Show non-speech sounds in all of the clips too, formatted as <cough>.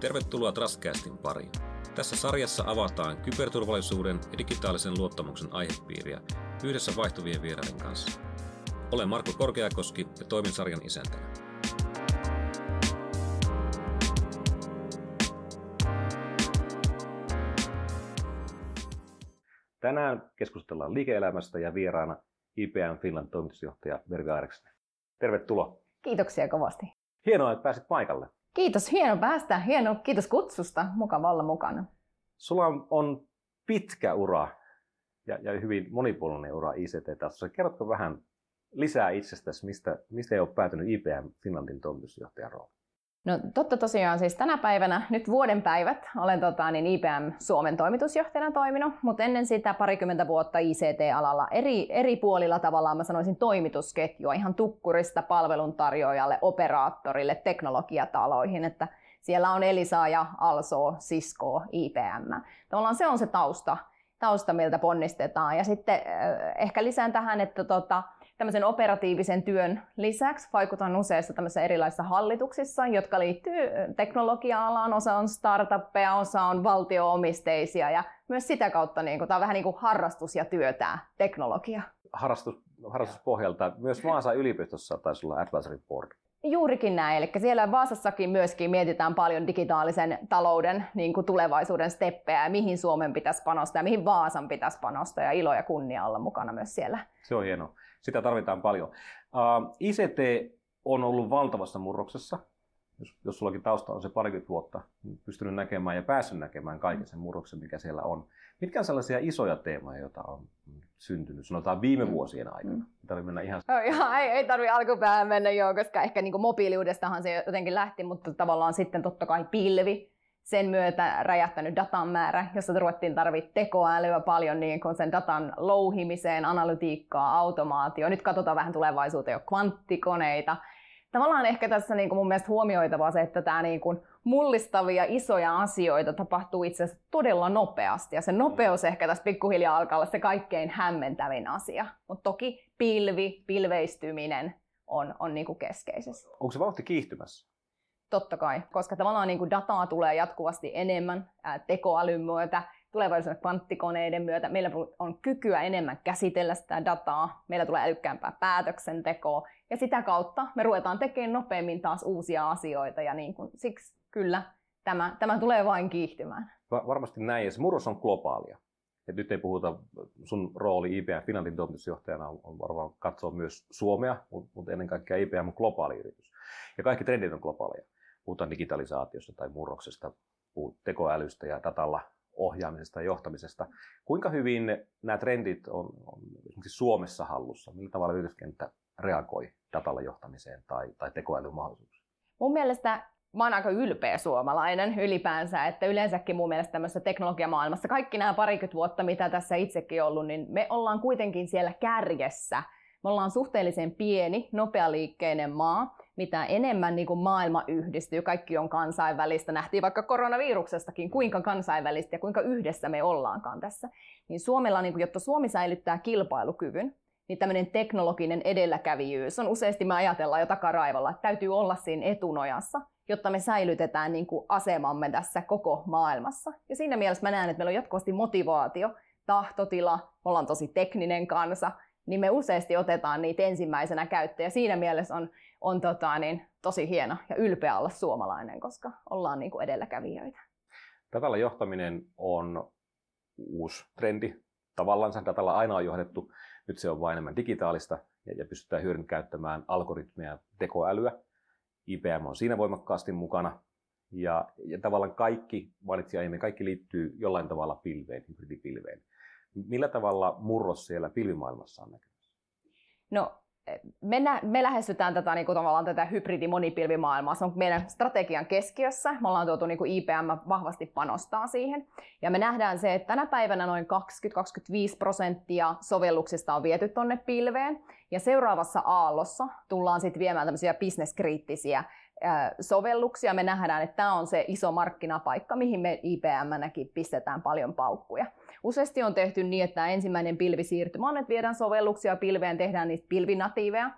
Tervetuloa Trustcastin pariin. Tässä sarjassa avataan kyberturvallisuuden ja digitaalisen luottamuksen aihepiiriä yhdessä vaihtuvien vieraiden kanssa. Olen Marko Korkeakoski ja toimin sarjan isäntänä. Tänään keskustellaan liike-elämästä ja vieraana IPM Finland toimitusjohtaja Verga Eriksen. Tervetuloa. Kiitoksia kovasti. Hienoa, että pääsit paikalle. Kiitos, hieno päästä. Hieno, kiitos kutsusta. Mukava olla mukana. Sulla on pitkä ura ja, ja hyvin monipuolinen ura ICT-tasossa. Kerrotko vähän lisää itsestäsi, mistä, mistä ei ole päätynyt IPM Finlandin toimitusjohtajan rooli? No totta tosiaan, siis tänä päivänä, nyt vuoden päivät, olen tota, niin IBM Suomen toimitusjohtajana toiminut, mutta ennen sitä parikymmentä vuotta ICT-alalla eri, eri puolilla tavallaan mä sanoisin toimitusketjua ihan tukkurista palveluntarjoajalle, operaattorille, teknologiataloihin, että siellä on Elisa ja Also, Cisco, IBM. Tavallaan se on se tausta, tausta miltä ponnistetaan. Ja sitten äh, ehkä lisään tähän, että tota, tämmöisen operatiivisen työn lisäksi vaikutan useissa tämmöisissä erilaisissa hallituksissa, jotka liittyy teknologia-alaan. Osa on startuppeja, osa on valtioomisteisia ja myös sitä kautta niin kuin, tämä on vähän niin kuin harrastus ja työ tämä teknologia. Harrastus, harrastuspohjalta myös Vaasan yliopistossa taisi olla advisory board. Juurikin näin. Eli siellä Vaasassakin myöskin mietitään paljon digitaalisen talouden niin kuin tulevaisuuden steppejä, mihin Suomen pitäisi panostaa ja mihin Vaasan pitäisi panostaa. Ja ilo ja kunnia olla mukana myös siellä. Se on hienoa. Sitä tarvitaan paljon. Uh, ICT on ollut valtavassa murroksessa. Jos, jos sullakin tausta on se parikymmentä vuotta, niin pystynyt näkemään ja päässyt näkemään kaiken sen murroksen, mikä siellä on. Mitkä on sellaisia isoja teemoja, joita on syntynyt, sanotaan viime mm. vuosien aikana? Mm. Mennä ihan... No, ihan ei, ei tarvitse alkupäähän mennä joo, koska ehkä niin mobiiliudestahan se jotenkin lähti, mutta tavallaan sitten totta kai pilvi sen myötä räjähtänyt datan määrä, jossa ruvettiin tarvitse tekoälyä paljon niin kuin sen datan louhimiseen, analytiikkaa, automaatio. Nyt katsotaan vähän tulevaisuuteen jo kvanttikoneita. Tavallaan ehkä tässä niin kuin mun mielestä huomioitavaa se, että tämä niin kuin mullistavia isoja asioita tapahtuu itse asiassa todella nopeasti. Ja se nopeus ehkä tässä pikkuhiljaa alkaa olla se kaikkein hämmentävin asia. Mutta toki pilvi, pilveistyminen on, on niin kuin keskeisessä. Onko se vauhti kiihtymässä? Totta kai, koska tavallaan niin kuin dataa tulee jatkuvasti enemmän ää, tekoälyn myötä, tulevaisuuden kvanttikoneiden myötä. Meillä on kykyä enemmän käsitellä sitä dataa, meillä tulee älykkäämpää päätöksentekoa ja sitä kautta me ruvetaan tekemään nopeammin taas uusia asioita ja niin kuin, siksi kyllä tämä, tämä tulee vain kiihtymään. Va- varmasti näin ja se murros on globaalia. Et nyt ei puhuta, sun rooli IBM Finlandin toimitusjohtajana on, varmaan katsoa myös Suomea, mutta mut ennen kaikkea IBM on globaali yritys. Ja kaikki trendit on globaaleja puhutaan digitalisaatiosta tai murroksesta, tekoälystä ja datalla ohjaamisesta ja johtamisesta. Kuinka hyvin nämä trendit on, on esimerkiksi Suomessa hallussa? Millä tavalla yrityskenttä reagoi datalla johtamiseen tai, tai tekoälyn mahdollisuuksiin? Mun mielestä mä oon aika ylpeä suomalainen ylipäänsä, että yleensäkin mun mielestä tämmöisessä teknologiamaailmassa kaikki nämä parikymmentä vuotta, mitä tässä itsekin ollut, niin me ollaan kuitenkin siellä kärjessä. Me ollaan suhteellisen pieni, nopealiikkeinen maa, mitä enemmän niin kuin maailma yhdistyy, kaikki on kansainvälistä, nähtiin vaikka koronaviruksestakin, kuinka kansainvälistä ja kuinka yhdessä me ollaankaan tässä, niin Suomella, niin kuin, jotta Suomi säilyttää kilpailukyvyn, niin tämmöinen teknologinen edelläkävijyys on useasti me ajatellaan jo takaraivolla, että täytyy olla siinä etunojassa, jotta me säilytetään niin kuin asemamme tässä koko maailmassa. Ja siinä mielessä mä näen, että meillä on jatkuvasti motivaatio, tahtotila, me ollaan tosi tekninen kansa, niin me useasti otetaan niitä ensimmäisenä käyttöön. Ja siinä mielessä on, on tota, niin, tosi hieno ja ylpeä olla suomalainen, koska ollaan niin kuin edelläkävijöitä. Datalla johtaminen on uusi trendi. Tavallaan datalla aina on johdettu, nyt se on vain enemmän digitaalista ja, ja pystytään hyödyn käyttämään algoritmeja tekoälyä. IBM on siinä voimakkaasti mukana. Ja, ja tavallaan kaikki, mainitsin aiemmin, kaikki liittyy jollain tavalla pilveen, hybridipilveen. Millä tavalla murros siellä pilvimaailmassa on näkymässä? No, me, nä- me lähestytään tätä, niin kuin, tätä hybridimonipilvimaailmaa. Se on meidän strategian keskiössä. Me ollaan tuotu niin kuin IPM vahvasti panostaa siihen. Ja me nähdään se, että tänä päivänä noin 20-25 prosenttia sovelluksista on viety tuonne pilveen. Ja seuraavassa aallossa tullaan sitten viemään tämmöisiä bisneskriittisiä sovelluksia. Me nähdään, että tämä on se iso markkinapaikka, mihin me IPM-näkin pistetään paljon paukkuja. Useasti on tehty niin, että ensimmäinen pilvisiirtymä on, että viedään sovelluksia pilveen, tehdään niistä pilvinatiiveja.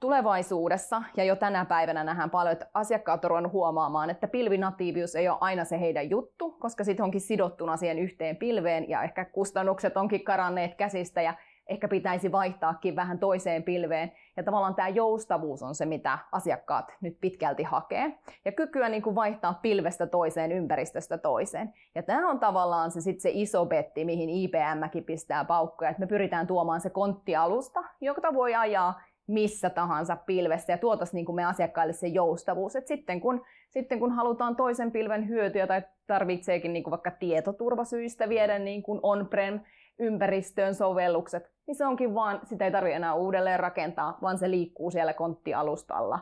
Tulevaisuudessa ja jo tänä päivänä nähdään paljon, että asiakkaat on huomaamaan, että pilvinatiivius ei ole aina se heidän juttu, koska sitten onkin sidottuna siihen yhteen pilveen ja ehkä kustannukset onkin karanneet käsistä ja ehkä pitäisi vaihtaakin vähän toiseen pilveen. Ja tavallaan tämä joustavuus on se, mitä asiakkaat nyt pitkälti hakee. Ja kykyä niin kuin vaihtaa pilvestä toiseen, ympäristöstä toiseen. Ja tämä on tavallaan se, sit se iso betti, mihin IPMkin pistää paukkoja. Että me pyritään tuomaan se konttialusta, joka voi ajaa missä tahansa pilvessä ja tuotaisiin niin kuin me asiakkaille se joustavuus. Et sitten, kun, sitten kun halutaan toisen pilven hyötyä tai tarvitseekin niin kuin vaikka tietoturvasyistä viedä niin kuin on-prem ympäristöön sovellukset, niin se onkin vaan, sitä ei tarvitse enää uudelleen rakentaa, vaan se liikkuu siellä konttialustalla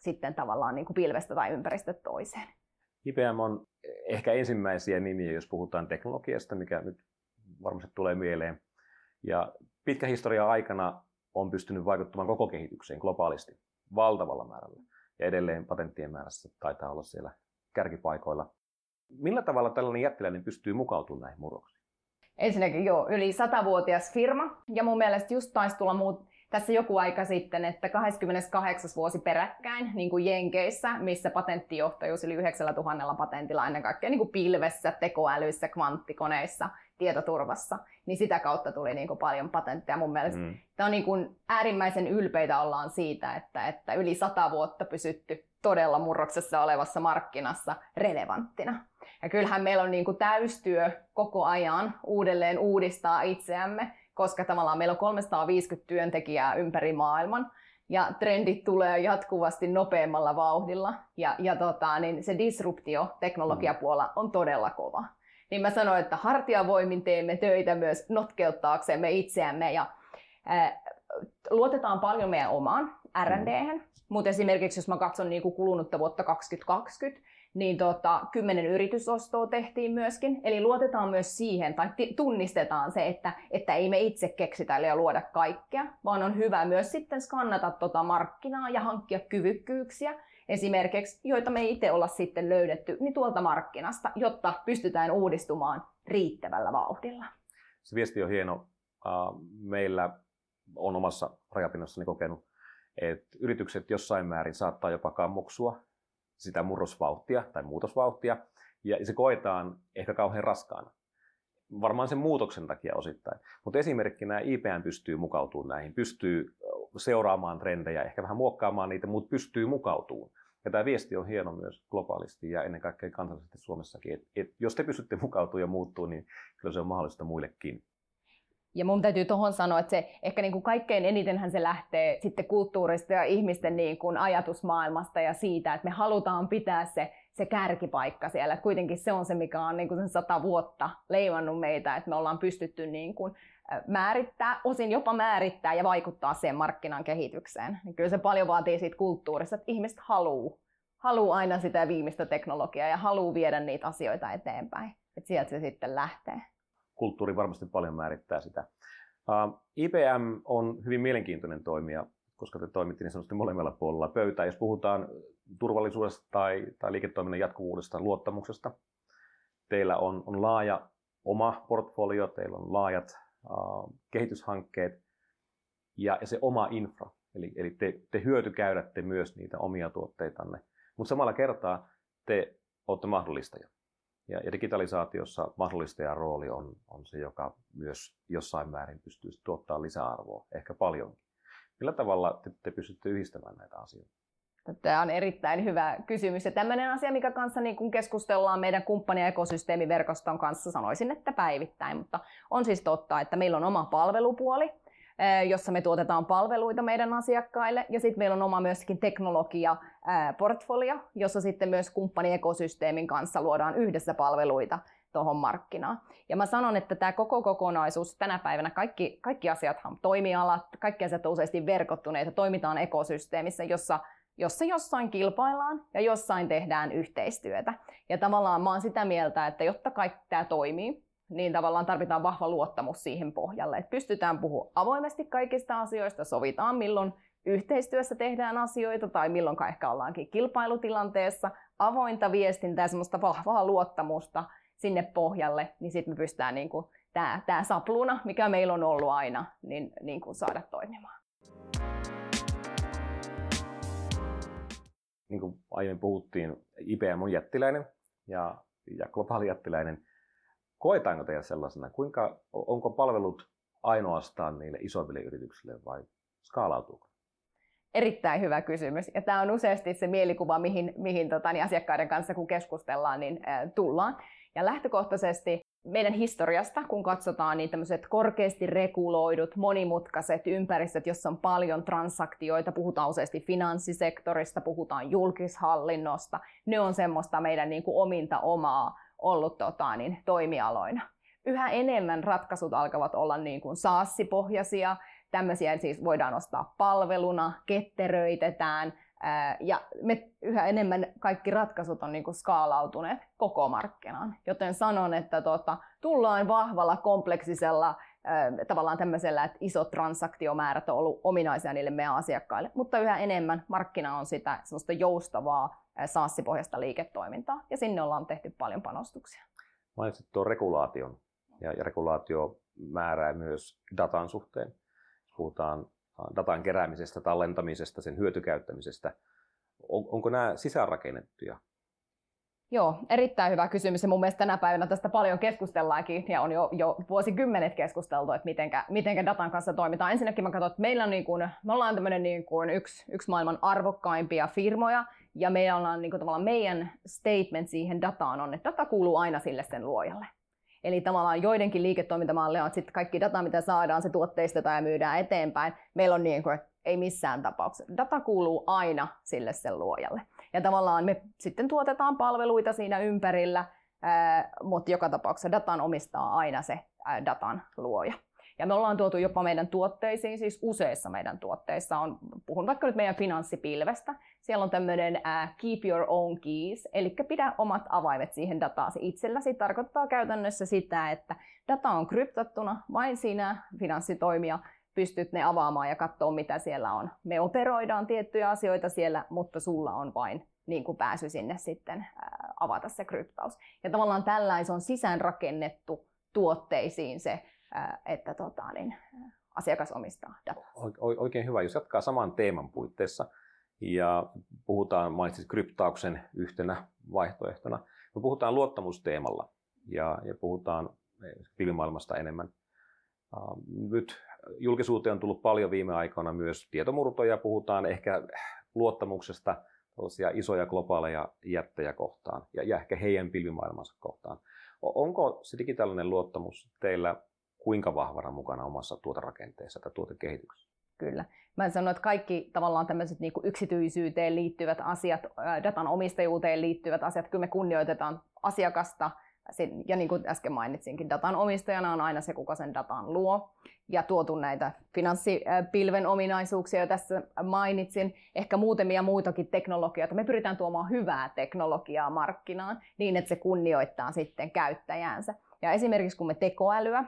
sitten tavallaan niin kuin pilvestä tai ympäristöstä toiseen. IBM on ehkä ensimmäisiä nimiä, jos puhutaan teknologiasta, mikä nyt varmasti tulee mieleen. Ja pitkä historia aikana on pystynyt vaikuttamaan koko kehitykseen globaalisti valtavalla määrällä. Ja edelleen patenttien määrässä taitaa olla siellä kärkipaikoilla. Millä tavalla tällainen jättiläinen pystyy mukautumaan näihin murroksiin? Ensinnäkin joo, yli satavuotias firma. Ja mun mielestä just taisi tulla muut, tässä joku aika sitten, että 28. vuosi peräkkäin, niin kuin Jenkeissä, missä patenttijohtajuus yli 9000 patentilla ennen kaikkea niin kuin pilvessä, tekoälyissä, kvanttikoneissa, tietoturvassa, niin sitä kautta tuli niin kuin paljon patentteja. Mun mielestä mm. tämä on niin kuin äärimmäisen ylpeitä ollaan siitä, että, että yli sata vuotta pysytty todella murroksessa olevassa markkinassa relevanttina. Ja kyllähän meillä on niin kuin täystyö koko ajan uudelleen uudistaa itseämme, koska tavallaan meillä on 350 työntekijää ympäri maailman, ja trendit tulee jatkuvasti nopeammalla vauhdilla, ja, ja tota, niin se disruptio teknologiapuolella on todella kova. Niin mä sanoin, että hartiavoimin teemme töitä myös notkeuttaaksemme itseämme, ja luotetaan paljon meidän omaan R&D, mutta esimerkiksi jos mä katson niin kuin kulunutta vuotta 2020, niin tota, kymmenen yritysostoa tehtiin myöskin. Eli luotetaan myös siihen, tai tunnistetaan se, että, että ei me itse keksitä ja luoda kaikkea, vaan on hyvä myös sitten skannata tota markkinaa ja hankkia kyvykkyyksiä, esimerkiksi, joita me ei itse olla sitten löydetty, niin tuolta markkinasta, jotta pystytään uudistumaan riittävällä vauhdilla. Se viesti on hieno. Meillä on omassa rajapinnassani kokenut, että yritykset jossain määrin saattaa jopa kammuksua sitä murrosvauhtia tai muutosvauhtia, ja se koetaan ehkä kauhean raskaana. Varmaan sen muutoksen takia osittain. Mutta esimerkkinä IPM pystyy mukautumaan näihin, pystyy seuraamaan trendejä, ehkä vähän muokkaamaan niitä, mutta pystyy mukautumaan. Ja tämä viesti on hieno myös globaalisti ja ennen kaikkea kansallisesti Suomessakin. Et, et jos te pystytte mukautumaan ja muuttuu, niin kyllä se on mahdollista muillekin. Ja mun täytyy tuohon sanoa, että se ehkä niin kuin kaikkein enitenhän se lähtee sitten kulttuurista ja ihmisten niin kuin ajatusmaailmasta ja siitä, että me halutaan pitää se, se kärkipaikka siellä. Että kuitenkin se on se, mikä on niin kuin sen sata vuotta leivannut meitä, että me ollaan pystytty niin kuin määrittää, osin jopa määrittää ja vaikuttaa siihen markkinan kehitykseen. Niin kyllä se paljon vaatii siitä kulttuurista, että ihmiset haluaa haluu aina sitä viimeistä teknologiaa ja haluaa viedä niitä asioita eteenpäin. Että sieltä se sitten lähtee kulttuuri varmasti paljon määrittää sitä. Uh, IBM on hyvin mielenkiintoinen toimija, koska te toimitte niin sanotusti molemmilla puolella pöytää. Jos puhutaan turvallisuudesta tai, tai liiketoiminnan jatkuvuudesta, luottamuksesta, teillä on, on laaja oma portfolio, teillä on laajat uh, kehityshankkeet ja, ja se oma infra. Eli, eli te, te hyötykäydätte myös niitä omia tuotteitanne, mutta samalla kertaa te olette mahdollistajia. Ja, ja digitalisaatiossa mahdollistajan rooli on, on se, joka myös jossain määrin pystyy tuottaa lisäarvoa, ehkä paljonkin. Millä tavalla te, te pystytte yhdistämään näitä asioita? Tämä on erittäin hyvä kysymys. Ja tämmöinen asia, mikä kanssa niin kun keskustellaan meidän kumppani- ja ekosysteemiverkoston kanssa, sanoisin, että päivittäin. Mutta on siis totta, että meillä on oma palvelupuoli, jossa me tuotetaan palveluita meidän asiakkaille. Ja sitten meillä on oma myöskin teknologia-portfolio, jossa sitten myös kumppaniekosysteemin kanssa luodaan yhdessä palveluita tuohon markkinaan. Ja mä sanon, että tämä koko kokonaisuus tänä päivänä, kaikki, kaikki asiathan toimialat, kaikki asiat on useasti verkottuneita, toimitaan ekosysteemissä, jossa jossa jossain kilpaillaan ja jossain tehdään yhteistyötä. Ja tavallaan mä oon sitä mieltä, että jotta kaikki tämä toimii, niin tavallaan tarvitaan vahva luottamus siihen pohjalle, että pystytään puhumaan avoimesti kaikista asioista, sovitaan milloin yhteistyössä tehdään asioita tai milloin ehkä ollaankin kilpailutilanteessa, avointa viestintää, semmoista vahvaa luottamusta sinne pohjalle, niin sitten me pystytään niin kuin, tämä, tämä sapluna, mikä meillä on ollut aina, niin, niin kuin saada toimimaan. niin kuin aiemmin puhuttiin, IBM on jättiläinen ja, ja globaali jättiläinen. Koetaanko teillä sellaisena? Kuinka, onko palvelut ainoastaan niille isoimmille yrityksille vai skaalautuuko? Erittäin hyvä kysymys. Ja tämä on useasti se mielikuva, mihin, mihin tota, niin asiakkaiden kanssa kun keskustellaan, niin äh, tullaan. Ja lähtökohtaisesti meidän historiasta, kun katsotaan niin tämmöiset korkeasti reguloidut, monimutkaiset ympäristöt, jossa on paljon transaktioita, puhutaan useasti finanssisektorista, puhutaan julkishallinnosta, ne on semmoista meidän niin kuin ominta omaa ollut tota, niin, toimialoina. Yhä enemmän ratkaisut alkavat olla niin kuin SaaS-pohjaisia, tämmöisiä siis voidaan ostaa palveluna, ketteröitetään, ja me yhä enemmän kaikki ratkaisut on niin kuin skaalautuneet koko markkinaan. Joten sanon, että tota, tullaan vahvalla kompleksisella tavallaan tämmöisellä, että isot transaktiomäärät on ollut ominaisia niille meidän asiakkaille, mutta yhä enemmän markkina on sitä semmoista joustavaa saassipohjasta liiketoimintaa, ja sinne ollaan tehty paljon panostuksia. Mainitsit tuon regulaation, ja, ja regulaatio määrää myös datan suhteen. Puhutaan datan keräämisestä, tallentamisesta, sen hyötykäyttämisestä. On, onko nämä sisäänrakennettuja? Joo, erittäin hyvä kysymys ja mun mielestä tänä päivänä tästä paljon keskustellaankin ja on jo, jo vuosikymmenet keskusteltu, että mitenkä, mitenkä datan kanssa toimitaan. Ensinnäkin mä katson, että meillä on niin kuin, me ollaan tämmöinen niin kuin yksi, yksi maailman arvokkaimpia firmoja ja meillä on niin kuin tavallaan meidän statement siihen dataan on, että data kuuluu aina sille sen luojalle. Eli tavallaan joidenkin liiketoimintamalleja on, sitten kaikki data, mitä saadaan, se tuotteistetaan ja myydään eteenpäin. Meillä on niin kuin, että ei missään tapauksessa. Data kuuluu aina sille sen luojalle. Ja tavallaan me sitten tuotetaan palveluita siinä ympärillä, mutta joka tapauksessa datan omistaa aina se datan luoja. Ja me ollaan tuotu jopa meidän tuotteisiin, siis useissa meidän tuotteissa on, puhun vaikka nyt meidän finanssipilvestä, siellä on tämmöinen uh, keep your own keys, eli pidä omat avaimet siihen dataasi itselläsi. Tarkoittaa käytännössä sitä, että data on kryptattuna, vain sinä finanssitoimija pystyt ne avaamaan ja katsoa, mitä siellä on. Me operoidaan tiettyjä asioita siellä, mutta sulla on vain niin kuin pääsy sinne sitten avata se kryptaus. Ja tavallaan tällaisen on sisäänrakennettu tuotteisiin se että tota, niin, asiakas omistaa dataa. Oikein hyvä. Jos jatkaa saman teeman puitteissa ja puhutaan, mainitsit kryptauksen yhtenä vaihtoehtona, me puhutaan luottamusteemalla ja, ja puhutaan pilvimaailmasta enemmän. Nyt julkisuuteen on tullut paljon viime aikoina myös tietomurtoja, puhutaan ehkä luottamuksesta isoja globaaleja jättejä kohtaan ja, ja ehkä heidän pilvimaailmansa kohtaan. Onko se digitaalinen luottamus teillä kuinka vahvana mukana omassa tuoterakenteessa tai tuotekehityksessä? Kyllä. Mä sanon, että kaikki tavallaan tämmöiset niin yksityisyyteen liittyvät asiat, datan omistajuuteen liittyvät asiat, kyllä me kunnioitetaan asiakasta, ja niin kuin äsken mainitsinkin, datan omistajana on aina se, kuka sen datan luo. Ja tuotu näitä finanssipilven ominaisuuksia jo tässä mainitsin. Ehkä muutamia muitakin teknologioita. Me pyritään tuomaan hyvää teknologiaa markkinaan niin, että se kunnioittaa sitten käyttäjäänsä. Ja esimerkiksi kun me tekoälyä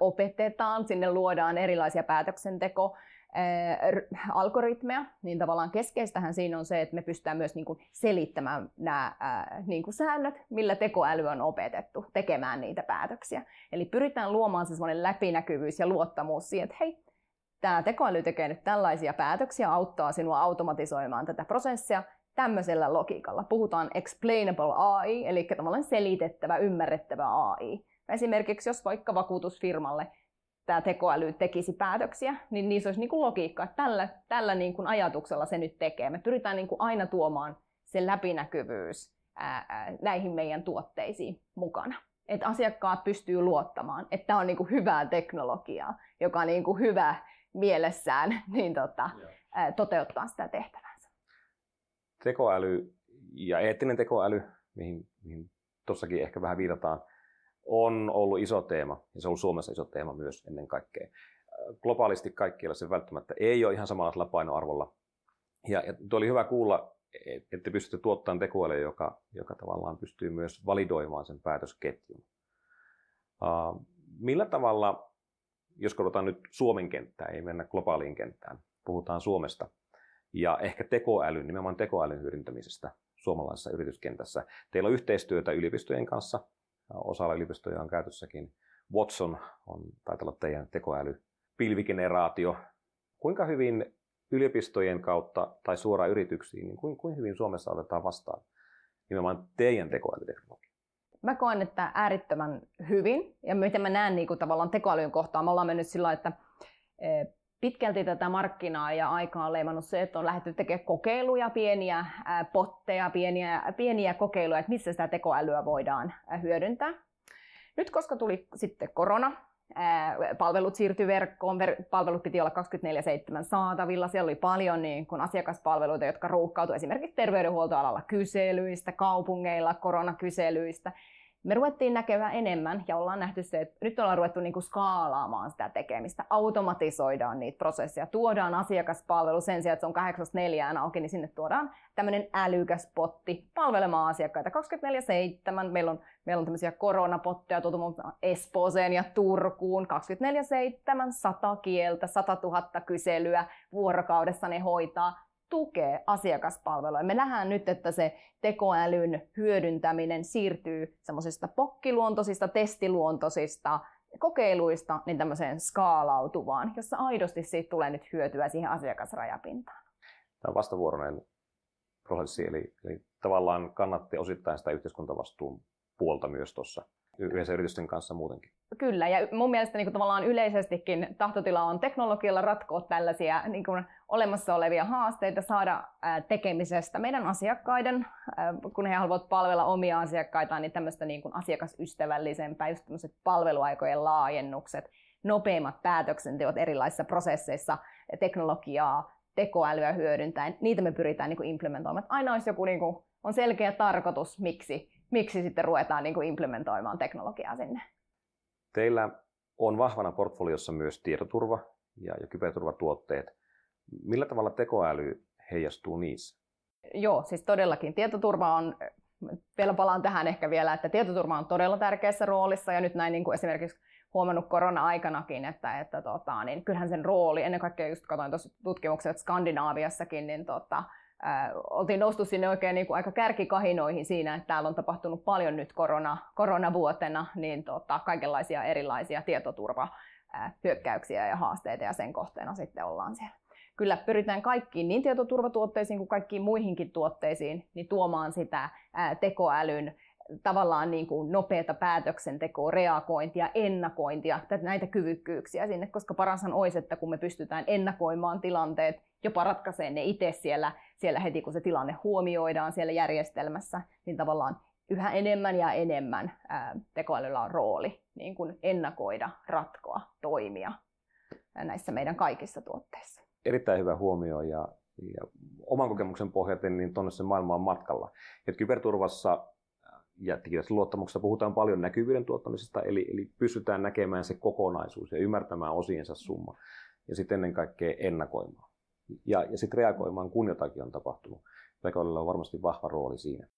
opetetaan, sinne luodaan erilaisia päätöksenteko, algoritmeja, niin tavallaan keskeistähän siinä on se, että me pystytään myös niin kuin selittämään nämä niin kuin säännöt, millä tekoäly on opetettu tekemään niitä päätöksiä. Eli pyritään luomaan se semmoinen läpinäkyvyys ja luottamus siihen, että hei, tämä tekoäly tekee nyt tällaisia päätöksiä, auttaa sinua automatisoimaan tätä prosessia tämmöisellä logiikalla. Puhutaan explainable AI, eli tavallaan selitettävä, ymmärrettävä AI. Esimerkiksi jos vaikka vakuutusfirmalle tämä tekoäly tekisi päätöksiä, niin niissä olisi niin kuin logiikka, että tällä, tällä niin kuin ajatuksella se nyt tekee. Me pyritään niin kuin aina tuomaan se läpinäkyvyys ää, ää, näihin meidän tuotteisiin mukana. Että asiakkaat pystyy luottamaan, että tämä on niin kuin hyvää teknologiaa, joka on niin kuin hyvä mielessään <laughs> niin tota, ää, toteuttaa sitä tehtävänsä. Tekoäly ja eettinen tekoäly, mihin, mihin tuossakin ehkä vähän viitataan, on ollut iso teema, ja se on ollut Suomessa iso teema myös ennen kaikkea. Globaalisti kaikkialla se välttämättä ei ole ihan samalla painoarvolla. Ja, ja tuo oli hyvä kuulla, että pystytte tuottamaan tekoälyä, joka, joka tavallaan pystyy myös validoimaan sen päätösketjun. Uh, millä tavalla, jos katsotaan nyt Suomen kenttää, ei mennä globaaliin kenttään, puhutaan Suomesta, ja ehkä tekoälyn, nimenomaan tekoälyn hyödyntämisestä suomalaisessa yrityskentässä. Teillä on yhteistyötä yliopistojen kanssa, osalla yliopistoja on käytössäkin. Watson on, taitaa olla teidän pilvigeneraatio. Kuinka hyvin yliopistojen kautta tai suoraan yrityksiin, niin kuin, kuin hyvin Suomessa otetaan vastaan nimenomaan teidän tekoälyteknologia? Mä koen, että äärittömän hyvin. Ja miten mä näen niin kuin tavallaan tekoälyn kohtaan, me ollaan mennyt sillä että e, pitkälti tätä markkinaa ja aikaa on leimannut se, että on lähdetty tekemään kokeiluja, pieniä potteja, pieniä, pieniä kokeiluja, että missä sitä tekoälyä voidaan hyödyntää. Nyt koska tuli sitten korona, palvelut siirtyi verkkoon, palvelut piti olla 24-7 saatavilla, siellä oli paljon niin kun asiakaspalveluita, jotka ruuhkautuivat esimerkiksi terveydenhuoltoalalla kyselyistä, kaupungeilla koronakyselyistä, me ruvettiin näkemään enemmän ja ollaan nähty se, että nyt ollaan ruvettu niin kuin skaalaamaan sitä tekemistä, automatisoidaan niitä prosesseja, tuodaan asiakaspalvelu sen sijaan, että se on 8 neljään auki, niin sinne tuodaan tämmöinen älykäs potti palvelemaan asiakkaita. 24-7. Meillä on, meillä on tämmöisiä koronapotteja tuotu Espooseen ja Turkuun. 24-7, 100 kieltä, 100 000 kyselyä vuorokaudessa ne hoitaa tukee asiakaspalvelua. Me nähdään nyt, että se tekoälyn hyödyntäminen siirtyy semmoisista pokkiluontoisista, testiluontoisista kokeiluista niin tämmöiseen skaalautuvaan, jossa aidosti siitä tulee nyt hyötyä siihen asiakasrajapintaan. Tämä on vastavuoroinen prosessi, eli, eli tavallaan kannatti osittain sitä yhteiskuntavastuun puolta myös tuossa yhdessä yritysten kanssa muutenkin. Kyllä, ja mun mielestä niin kuin tavallaan yleisestikin tahtotila on teknologialla ratkoa tällaisia niin kuin olemassa olevia haasteita, saada tekemisestä meidän asiakkaiden, kun he haluavat palvella omia asiakkaitaan, niin tämmöistä niin kuin asiakasystävällisempää, just tämmöiset palveluaikojen laajennukset, nopeimmat päätöksenteot erilaisissa prosesseissa, teknologiaa, tekoälyä hyödyntäen, niitä me pyritään niin kuin implementoimaan. Aina olisi joku niin kuin, on selkeä tarkoitus, miksi miksi sitten ruvetaan niin kuin implementoimaan teknologiaa sinne. Teillä on vahvana portfoliossa myös tietoturva ja, ja kyberturvatuotteet. Millä tavalla tekoäly heijastuu niissä? Joo, siis todellakin tietoturva on, vielä palaan tähän ehkä vielä, että tietoturva on todella tärkeässä roolissa ja nyt näin niin kuin esimerkiksi huomannut korona-aikanakin, että, että tota, niin kyllähän sen rooli, ennen kaikkea just katsoin tuossa tutkimukset, että Skandinaaviassakin, niin tota, äh, oltiin noustu sinne oikein niin kuin aika kärkikahinoihin siinä, että täällä on tapahtunut paljon nyt korona, koronavuotena, niin tota, kaikenlaisia erilaisia tietoturvahyökkäyksiä ja haasteita ja sen kohteena sitten ollaan siellä. Kyllä pyritään kaikkiin niin tietoturvatuotteisiin kuin kaikkiin muihinkin tuotteisiin niin tuomaan sitä ää, tekoälyn tavallaan niin kuin nopeata päätöksentekoa, reagointia, ennakointia, näitä kyvykkyyksiä sinne, koska parashan olisi, että kun me pystytään ennakoimaan tilanteet, jopa ratkaisee ne itse siellä, siellä heti, kun se tilanne huomioidaan siellä järjestelmässä, niin tavallaan yhä enemmän ja enemmän tekoälyllä on rooli niin kuin ennakoida, ratkoa, toimia näissä meidän kaikissa tuotteissa. Erittäin hyvä huomio ja, ja oman kokemuksen pohjalta niin tuonne se maailma on matkalla. Et kyberturvassa ja luottamuksessa puhutaan paljon näkyvyyden tuottamisesta, eli, eli pystytään näkemään se kokonaisuus ja ymmärtämään osiensa summa ja sitten ennen kaikkea ennakoimaan. Ja, ja sitten reagoimaan, kun jotakin on tapahtunut. Tekoälyllä on varmasti vahva rooli siinä.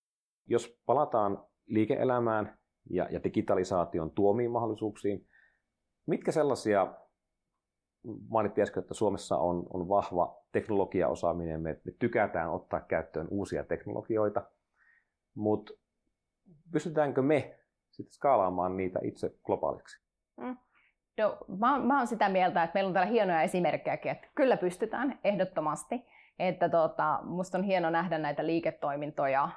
Jos palataan liike-elämään ja, ja digitalisaation tuomiin mahdollisuuksiin, mitkä sellaisia, mainittiin äsken, että Suomessa on, on vahva teknologiaosaaminen, me, me tykätään ottaa käyttöön uusia teknologioita, mutta pystytäänkö me sitten skaalaamaan niitä itse globaaliksi? Mm. No, mä, mä oon sitä mieltä, että meillä on täällä hienoja esimerkkejäkin, että kyllä pystytään ehdottomasti. Että tota, musta on hieno nähdä näitä liiketoimintoja.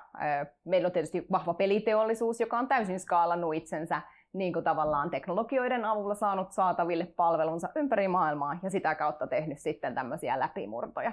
Meillä on tietysti vahva peliteollisuus, joka on täysin skaalannut itsensä niin kuin tavallaan teknologioiden avulla saanut saataville palvelunsa ympäri maailmaa ja sitä kautta tehnyt sitten tämmöisiä läpimurtoja.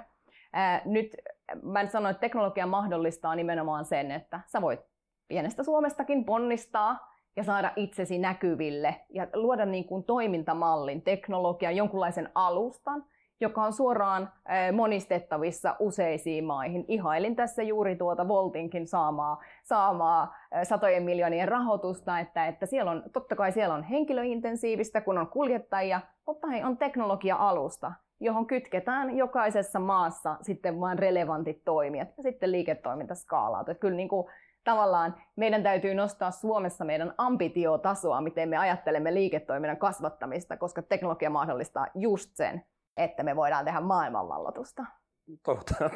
Nyt mä en sano, että teknologia mahdollistaa nimenomaan sen, että sä voit pienestä Suomestakin ponnistaa ja saada itsesi näkyville ja luoda niin kuin toimintamallin, teknologian, jonkunlaisen alustan, joka on suoraan monistettavissa useisiin maihin. Ihailin tässä juuri tuota Voltinkin saamaa, saamaa satojen miljoonien rahoitusta, että, että siellä on, totta kai siellä on henkilöintensiivistä, kun on kuljettajia, mutta hei, on teknologia-alusta, johon kytketään jokaisessa maassa sitten vain relevantit toimijat ja sitten liiketoiminta skaalautuu. Kyllä niin kuin tavallaan meidän täytyy nostaa Suomessa meidän ambitiotasoa, miten me ajattelemme liiketoiminnan kasvattamista, koska teknologia mahdollistaa just sen, että me voidaan tehdä maailmanvallotusta.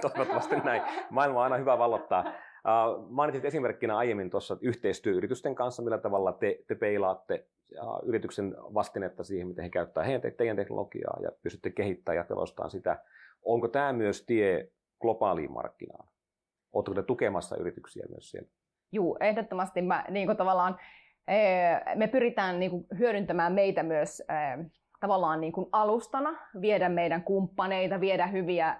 Toivottavasti näin. Maailma on aina hyvä vallottaa. Mainitsit esimerkkinä aiemmin tuossa yhteistyöyritysten kanssa, millä tavalla te, te peilaatte yrityksen vastinetta siihen, miten he käyttää heidän, teidän teknologiaa ja pystytte kehittämään ja telostamaan sitä. Onko tämä myös tie globaaliin markkinaan? Oletteko te tukemassa yrityksiä myös siellä? Joo, ehdottomasti mä, niin kuin tavallaan, me pyritään niin kuin hyödyntämään meitä myös tavallaan niin kuin alustana, viedä meidän kumppaneita, viedä hyviä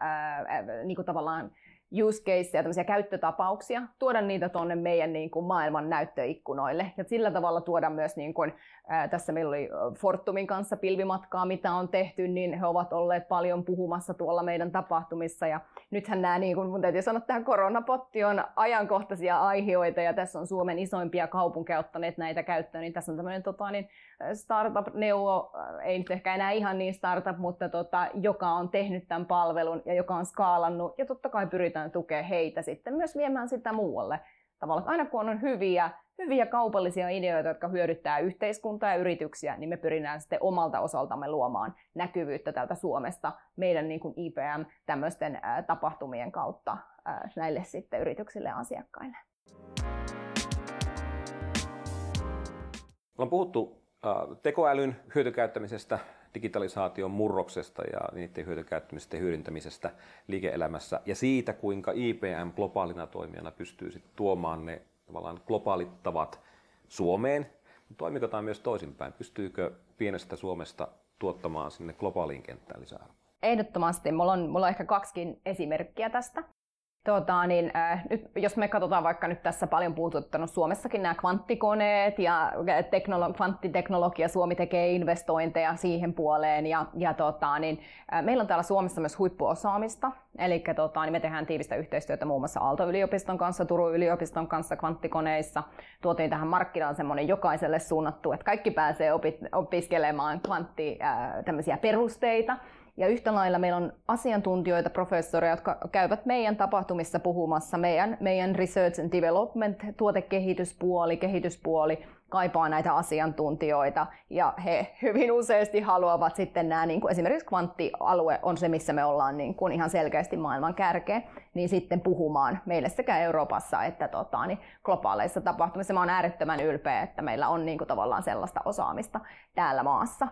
niin kuin tavallaan use caseja, tämmöisiä käyttötapauksia, tuoda niitä tuonne meidän niin kuin maailman näyttöikkunoille. Ja sillä tavalla tuoda myös, niin kuin, ää, tässä meillä oli Fortumin kanssa pilvimatkaa, mitä on tehty, niin he ovat olleet paljon puhumassa tuolla meidän tapahtumissa. Ja nythän nämä, niin kuin mun täytyy sanoa, tämä koronapotti on ajankohtaisia aiheita, ja tässä on Suomen isoimpia kaupunkeja ottaneet näitä käyttöön, niin tässä on tämmöinen tota, niin, startup-neuvo, ei nyt ehkä enää ihan niin startup, mutta tota, joka on tehnyt tämän palvelun ja joka on skaalannut, ja totta kai pyritään tukemaan heitä sitten myös viemään sitä muualle. Tavallaan aina kun on hyviä, hyviä kaupallisia ideoita, jotka hyödyttää yhteiskuntaa ja yrityksiä, niin me pyritään sitten omalta osaltamme luomaan näkyvyyttä täältä Suomesta meidän niin kuin IPM tämmöisten tapahtumien kautta näille sitten yrityksille ja asiakkaille. Ollaan puhuttu tekoälyn hyötykäyttämisestä, digitalisaation murroksesta ja niiden hyötykäyttämisestä ja hyödyntämisestä liike-elämässä ja siitä, kuinka IPM globaalina toimijana pystyy sit tuomaan ne tavallaan globaalittavat Suomeen. Toimiko tämä myös toisinpäin? Pystyykö pienestä Suomesta tuottamaan sinne globaaliin kenttään lisäarvoa? Ehdottomasti. Mulla on, mulla on ehkä kaksikin esimerkkiä tästä. Tota, niin, äh, nyt, jos me katsotaan vaikka nyt tässä paljon puhututtanut Suomessakin nämä kvanttikoneet ja teknolo- kvanttiteknologia, Suomi tekee investointeja siihen puoleen ja, ja tota, niin, äh, meillä on täällä Suomessa myös huippuosaamista, eli tota, niin me tehdään tiivistä yhteistyötä muun muassa Aalto-yliopiston kanssa, Turun yliopiston kanssa kvanttikoneissa. Tuotiin tähän markkinaan semmoinen jokaiselle suunnattu, että kaikki pääsee opi- opiskelemaan kvantti, äh, perusteita. Ja yhtä lailla meillä on asiantuntijoita, professoreja, jotka käyvät meidän tapahtumissa puhumassa. Meidän, meidän research and development, tuotekehityspuoli, kehityspuoli kaipaa näitä asiantuntijoita ja he hyvin useasti haluavat sitten nämä, niin kuin esimerkiksi kvanttialue on se, missä me ollaan niin kuin ihan selkeästi maailman kärkeä, niin sitten puhumaan meille sekä Euroopassa että tota, niin globaaleissa tapahtumissa. Mä olen äärettömän ylpeä, että meillä on niin kuin tavallaan sellaista osaamista täällä maassa.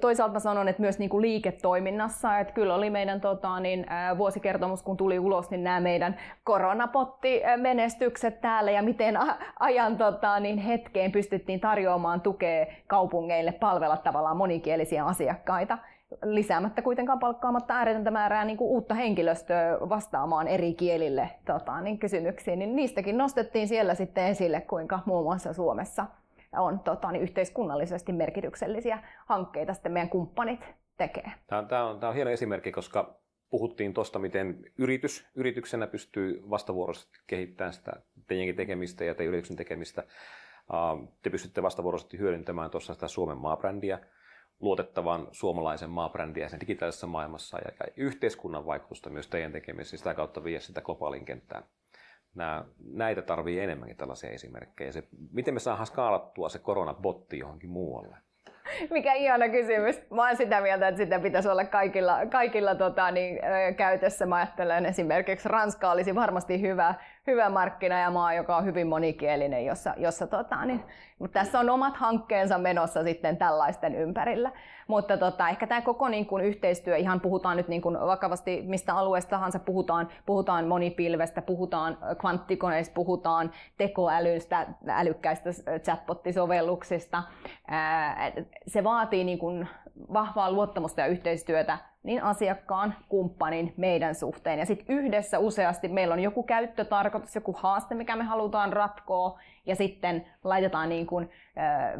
Toisaalta mä sanon, että myös niin kuin liiketoiminnassa, että kyllä oli meidän tota, niin, vuosikertomus, kun tuli ulos, niin nämä meidän koronapotti-menestykset täällä ja miten ajan tota, niin hetkeen pystyttiin tarjoamaan tukea kaupungeille palvella tavallaan monikielisiä asiakkaita lisäämättä kuitenkaan palkkaamatta ääretöntä määrää niin kuin uutta henkilöstöä vastaamaan eri kielille tota, niin kysymyksiin, niin niistäkin nostettiin siellä sitten esille, kuinka muun muassa Suomessa on tota, niin yhteiskunnallisesti merkityksellisiä hankkeita sitten meidän kumppanit tekee. Tämä on, tämä on, tämä on hieno esimerkki, koska puhuttiin tuosta, miten yritys yrityksenä pystyy vastavuoroisesti kehittämään sitä teidänkin tekemistä ja teidän yrityksen tekemistä. Te pystytte vastavuoroisesti hyödyntämään tuossa sitä Suomen maabrändiä, luotettavan suomalaisen maabrändiä sen digitaalisessa maailmassa ja yhteiskunnan vaikutusta myös teidän tekemisessä sitä kautta viedä sitä globaalin kenttään nämä, näitä tarvii enemmänkin tällaisia esimerkkejä. Se, miten me saadaan skaalattua se koronabotti johonkin muualle? Mikä ihana kysymys. Mä olen sitä mieltä, että sitä pitäisi olla kaikilla, kaikilla tota, niin, käytössä. Mä ajattelen esimerkiksi Ranska olisi varmasti hyvä, hyvä markkina ja maa, joka on hyvin monikielinen, jossa, jossa tota, niin, mutta tässä on omat hankkeensa menossa sitten tällaisten ympärillä. Mutta tota, ehkä tämä koko niin kuin, yhteistyö, ihan puhutaan nyt niin kuin, vakavasti mistä alueesta tahansa, puhutaan, puhutaan monipilvestä, puhutaan kvanttikoneista, puhutaan tekoälystä, älykkäistä chatbottisovelluksista. Se vaatii niin kuin, vahvaa luottamusta ja yhteistyötä niin asiakkaan, kumppanin, meidän suhteen. Ja sitten yhdessä useasti meillä on joku käyttötarkoitus, joku haaste, mikä me halutaan ratkoa, ja sitten laitetaan niin kuin,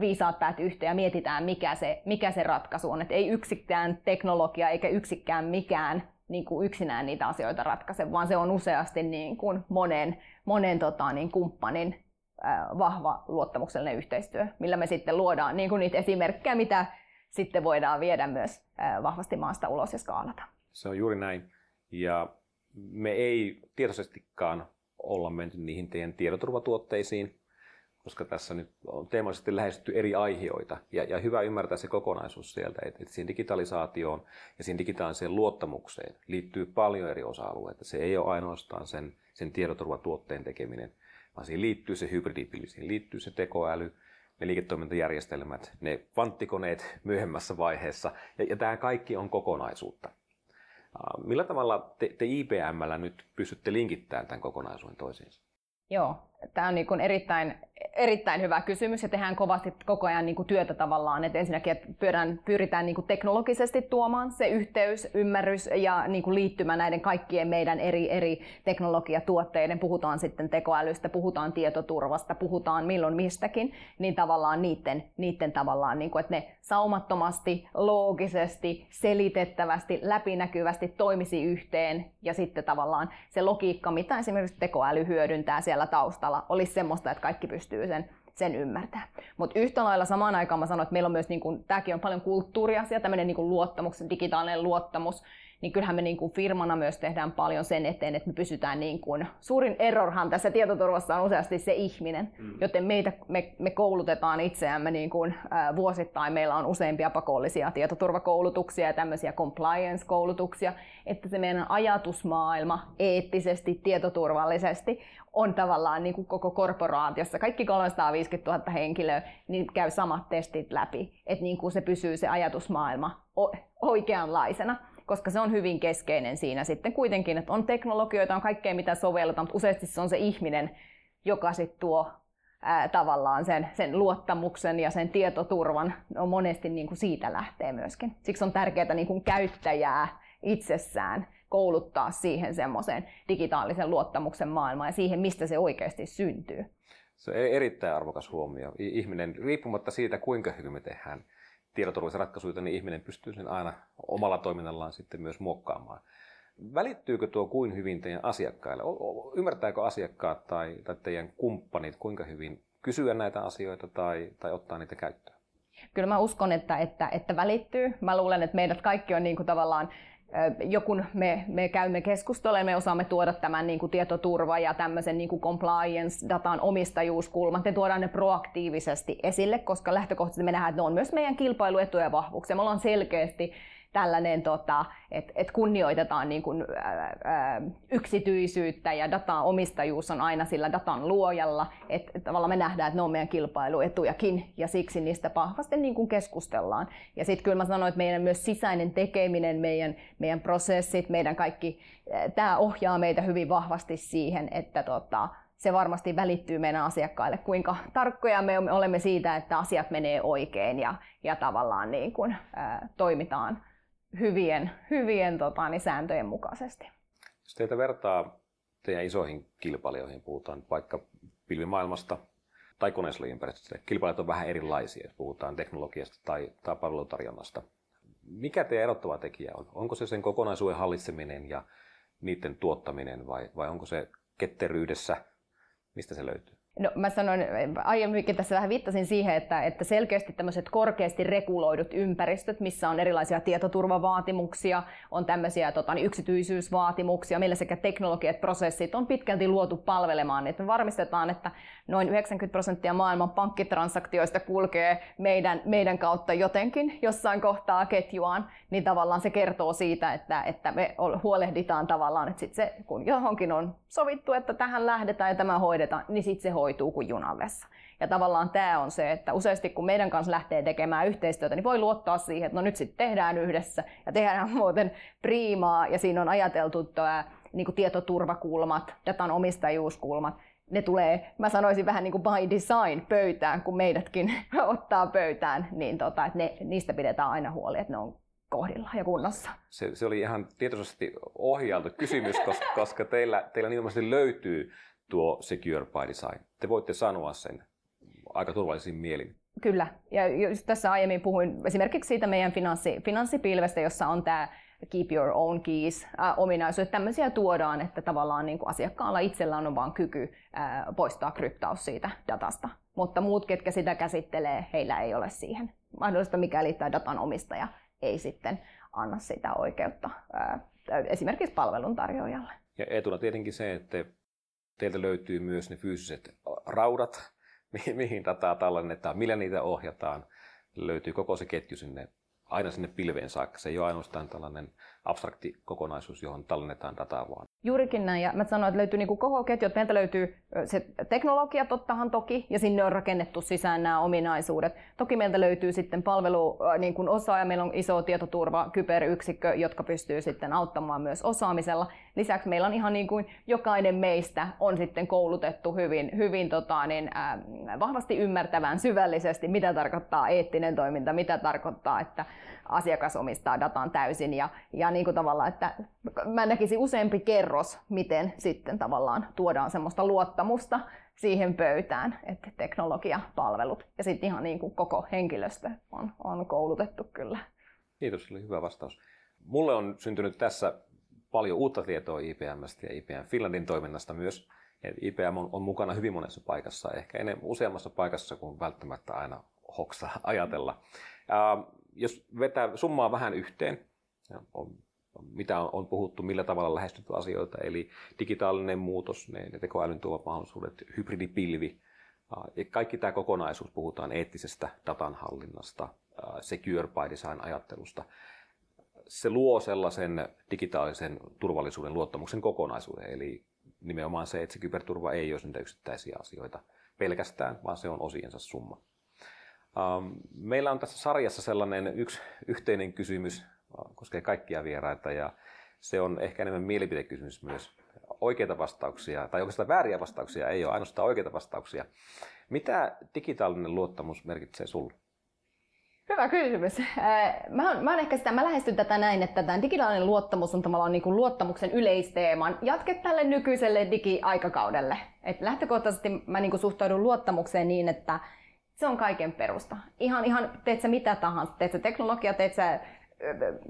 viisaat päät yhteen ja mietitään, mikä se, mikä se ratkaisu on. Et ei yksikään teknologia eikä yksikään mikään niin kuin yksinään niitä asioita ratkaise, vaan se on useasti niin kuin monen, monen tota, niin kumppanin vahva luottamuksellinen yhteistyö, millä me sitten luodaan niin kuin niitä esimerkkejä, mitä sitten voidaan viedä myös vahvasti maasta ulos ja skaalata. Se on juuri näin. Ja me ei tietoisestikaan olla menty niihin teidän tiedoturvatuotteisiin, koska tässä nyt on teemallisesti lähestytty eri aiheita. Ja, ja hyvä ymmärtää se kokonaisuus sieltä, että, että siihen digitalisaatioon ja siihen digitaaliseen luottamukseen liittyy paljon eri osa-alueita. Se ei ole ainoastaan sen, sen tiedoturvatuotteen tekeminen, vaan siihen liittyy se hybridipili, siihen liittyy se tekoäly, ne liiketoimintajärjestelmät, ne kvanttikoneet myöhemmässä vaiheessa, ja, ja tämä kaikki on kokonaisuutta. Millä tavalla te, te IBMllä nyt pystytte linkittämään tämän kokonaisuuden toisiinsa? Joo, tämä on niin kuin erittäin, erittäin hyvä kysymys ja tehdään kovasti koko ajan niin kuin työtä tavallaan. Että ensinnäkin että pyydään, pyritään niin kuin teknologisesti tuomaan se yhteys, ymmärrys ja niin kuin liittymä näiden kaikkien meidän eri, eri teknologiatuotteiden. Puhutaan sitten tekoälystä, puhutaan tietoturvasta, puhutaan milloin mistäkin, niin tavallaan niiden, niiden tavallaan, niin kuin, että ne saumattomasti, loogisesti, selitettävästi, läpinäkyvästi toimisi yhteen ja sitten tavallaan se logiikka, mitä esimerkiksi tekoäly hyödyntää siellä taustalla, taustalla olisi semmoista, että kaikki pystyy sen, sen ymmärtämään. Mutta yhtä lailla samaan aikaan mä sanoin, että meillä on myös, niin kun, tämäkin on paljon kulttuuriasia, tämmöinen niin luottamus, digitaalinen luottamus, niin kyllähän me niin kuin firmana myös tehdään paljon sen eteen, että me pysytään niin kuin, suurin errorhan tässä tietoturvassa on useasti se ihminen, mm. joten meitä, me, me koulutetaan itseämme niin kuin, ä, vuosittain. Meillä on useampia pakollisia tietoturvakoulutuksia ja tämmöisiä compliance-koulutuksia, että se meidän ajatusmaailma eettisesti, tietoturvallisesti on tavallaan niin kuin koko korporaatiossa, kaikki 350 000 henkilöä, niin käy samat testit läpi, että niin kuin se pysyy se ajatusmaailma oikeanlaisena koska se on hyvin keskeinen siinä sitten kuitenkin, että on teknologioita, on kaikkea mitä sovelletaan, mutta useasti se on se ihminen, joka sitten tuo ää, tavallaan sen, sen luottamuksen ja sen tietoturvan, no monesti niin kuin siitä lähtee myöskin. Siksi on tärkeää niin kuin käyttäjää itsessään kouluttaa siihen semmoiseen digitaalisen luottamuksen maailmaan ja siihen, mistä se oikeasti syntyy. Se on erittäin arvokas huomio. Ihminen, riippumatta siitä, kuinka hyvin me tehdään tietoturvallisia ratkaisuja, niin ihminen pystyy sen aina omalla toiminnallaan sitten myös muokkaamaan. Välittyykö tuo kuin hyvin teidän asiakkaille? Ymmärtääkö asiakkaat tai, tai teidän kumppanit kuinka hyvin kysyä näitä asioita tai, tai ottaa niitä käyttöön? Kyllä mä uskon, että, että, että välittyy. Mä luulen, että meidät kaikki on niin kuin tavallaan joku me, me käymme keskustelua me osaamme tuoda tämän niin kuin tietoturva ja tämmöisen niin kuin compliance-datan omistajuuskulman, me tuodaan ne proaktiivisesti esille, koska lähtökohtaisesti me nähdään, että ne on myös meidän kilpailuetuja ja vahvuuksia. Me ollaan selkeästi tällainen, tota, että et kunnioitetaan niin kuin, ää, ää, yksityisyyttä ja datan omistajuus on aina sillä datan luojalla. Että et tavallaan me nähdään, että ne on meidän kilpailuetujakin ja siksi niistä vahvasti niin kuin keskustellaan. Ja sitten kyllä mä sanoin, että meidän myös sisäinen tekeminen, meidän, meidän prosessit, meidän kaikki, tämä ohjaa meitä hyvin vahvasti siihen, että tota, se varmasti välittyy meidän asiakkaille, kuinka tarkkoja me olemme siitä, että asiat menee oikein ja, ja tavallaan niin kuin, ää, toimitaan hyvien, hyvien tota, niin sääntöjen mukaisesti. Jos teitä vertaa teidän isoihin kilpailijoihin, puhutaan vaikka pilvimaailmasta tai konesalliympäristöstä, kilpailijat on vähän erilaisia, jos puhutaan teknologiasta tai, tai palvelutarjonnasta. Mikä teidän erottava tekijä on? Onko se sen kokonaisuuden hallitseminen ja niiden tuottaminen vai, vai onko se ketteryydessä, mistä se löytyy? No, mä sanoin aiemminkin tässä vähän viittasin siihen, että, että selkeästi tämmöiset korkeasti reguloidut ympäristöt, missä on erilaisia tietoturvavaatimuksia, on tämmöisiä tota, niin yksityisyysvaatimuksia, meillä sekä teknologiat, prosessit on pitkälti luotu palvelemaan, että me varmistetaan, että noin 90 prosenttia maailman pankkitransaktioista kulkee meidän, meidän kautta jotenkin jossain kohtaa ketjuaan, niin tavallaan se kertoo siitä, että, että me huolehditaan tavallaan, että sit se, kun johonkin on sovittu, että tähän lähdetään ja tämä hoidetaan, niin sitten se hoituu kuin junavessa. Ja tavallaan tämä on se, että useasti kun meidän kanssa lähtee tekemään yhteistyötä, niin voi luottaa siihen, että no nyt sitten tehdään yhdessä ja tehdään <laughs> muuten priimaa ja siinä on ajateltu tämä niin tietoturvakulmat, datan omistajuuskulmat, ne tulee, mä sanoisin vähän niin kuin by design pöytään, kun meidätkin <laughs> ottaa pöytään, niin tota, että ne, niistä pidetään aina huoli, että ne on kohdilla ja kunnossa. Se, se oli ihan tietoisesti ohjailtu kysymys, koska, koska teillä, teillä nimenomaan löytyy tuo Secure by Design. Te voitte sanoa sen aika turvallisin mielin. Kyllä. Ja just tässä aiemmin puhuin esimerkiksi siitä meidän finanssi, finanssipilvestä, jossa on tämä keep your own keys ominaisuus. Tämmöisiä tuodaan, että tavallaan niin kuin asiakkaalla itsellään on vain kyky äh, poistaa kryptaus siitä datasta. Mutta muut, ketkä sitä käsittelee, heillä ei ole siihen mahdollista, mikäli tämä datan omistaja ei sitten anna sitä oikeutta äh, esimerkiksi palveluntarjoajalle. Ja etuna tietenkin se, että teiltä löytyy myös ne fyysiset raudat, <laughs> mihin dataa tallennetaan, millä niitä ohjataan. Löytyy koko se ketju sinne aina sinne pilveen saakka. Se ei ole ainoastaan tällainen abstrakti kokonaisuus, johon tallennetaan dataa vaan. Juurikin näin, ja mä sanoin, että löytyy niin koko ketju, että meiltä löytyy se teknologia tottahan toki, ja sinne on rakennettu sisään nämä ominaisuudet. Toki meiltä löytyy sitten palvelu niin kuin osa, ja meillä on iso tietoturva, kyberyksikkö, jotka pystyy sitten auttamaan myös osaamisella. Lisäksi meillä on ihan niin kuin jokainen meistä on sitten koulutettu hyvin, hyvin tota, niin, äh, vahvasti ymmärtävään syvällisesti, mitä tarkoittaa eettinen toiminta, mitä tarkoittaa, että asiakas omistaa datan täysin ja, ja niin kuin tavallaan, että mä näkisin useampi kerros, miten sitten tavallaan tuodaan semmoista luottamusta siihen pöytään, että teknologiapalvelut ja sitten ihan niin kuin koko henkilöstö on, on koulutettu kyllä. Kiitos, oli hyvä vastaus. Mulle on syntynyt tässä paljon uutta tietoa IPMstä ja IPM Finlandin toiminnasta myös. IPM on, on mukana hyvin monessa paikassa, ehkä enemmän, useammassa paikassa kuin välttämättä aina hoksa ajatella. Ää, jos vetää summaa vähän yhteen, on, mitä on, on puhuttu, millä tavalla lähestytty asioita, eli digitaalinen muutos, ne, ne tekoälyn tuovat mahdollisuudet, hybridipilvi, ja kaikki tämä kokonaisuus, puhutaan eettisestä datanhallinnasta, secure by design ajattelusta, se luo sellaisen digitaalisen turvallisuuden luottamuksen kokonaisuuden, eli nimenomaan se, että se kyberturva ei ole niitä yksittäisiä asioita pelkästään, vaan se on osiensa summa. Meillä on tässä sarjassa sellainen yksi yhteinen kysymys, koskee kaikkia vieraita, ja se on ehkä enemmän mielipidekysymys myös. Oikeita vastauksia, tai oikeastaan vääriä vastauksia ei ole, ainoastaan oikeita vastauksia. Mitä digitaalinen luottamus merkitsee sinulle? Hyvä kysymys. Äh, mä oon, mä oon ehkä sitä, mä lähestyn tätä näin, että tämä digitaalinen luottamus on tavallaan niin kuin luottamuksen yleisteeman jatke tälle nykyiselle digiaikakaudelle. Et lähtökohtaisesti mä niin kuin suhtaudun luottamukseen niin, että se on kaiken perusta. Ihan, ihan teet sä mitä tahansa, teet sä teknologia, teet sä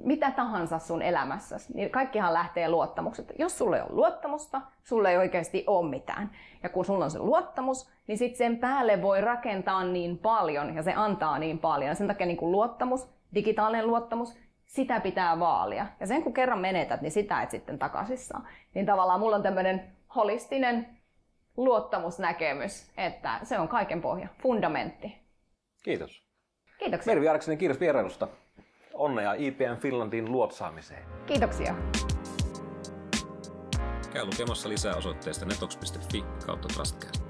mitä tahansa sun elämässä, niin kaikkihan lähtee luottamuksesta. Jos sulle ei ole luottamusta, sulle ei oikeasti ole mitään. Ja kun sulla on se luottamus, niin sitten sen päälle voi rakentaa niin paljon ja se antaa niin paljon. Ja sen takia niin kuin luottamus, digitaalinen luottamus, sitä pitää vaalia. Ja sen kun kerran menetät, niin sitä et sitten takaisin saa. Niin tavallaan mulla on tämmöinen holistinen luottamusnäkemys, että se on kaiken pohja, fundamentti. Kiitos. Kiitoksia. Mervi Arksinen, kiitos vierailusta. Onnea IPM Finlandin luotsaamiseen. Kiitoksia. Käy lukemassa lisää osoitteesta netox.fi kautta trustcast.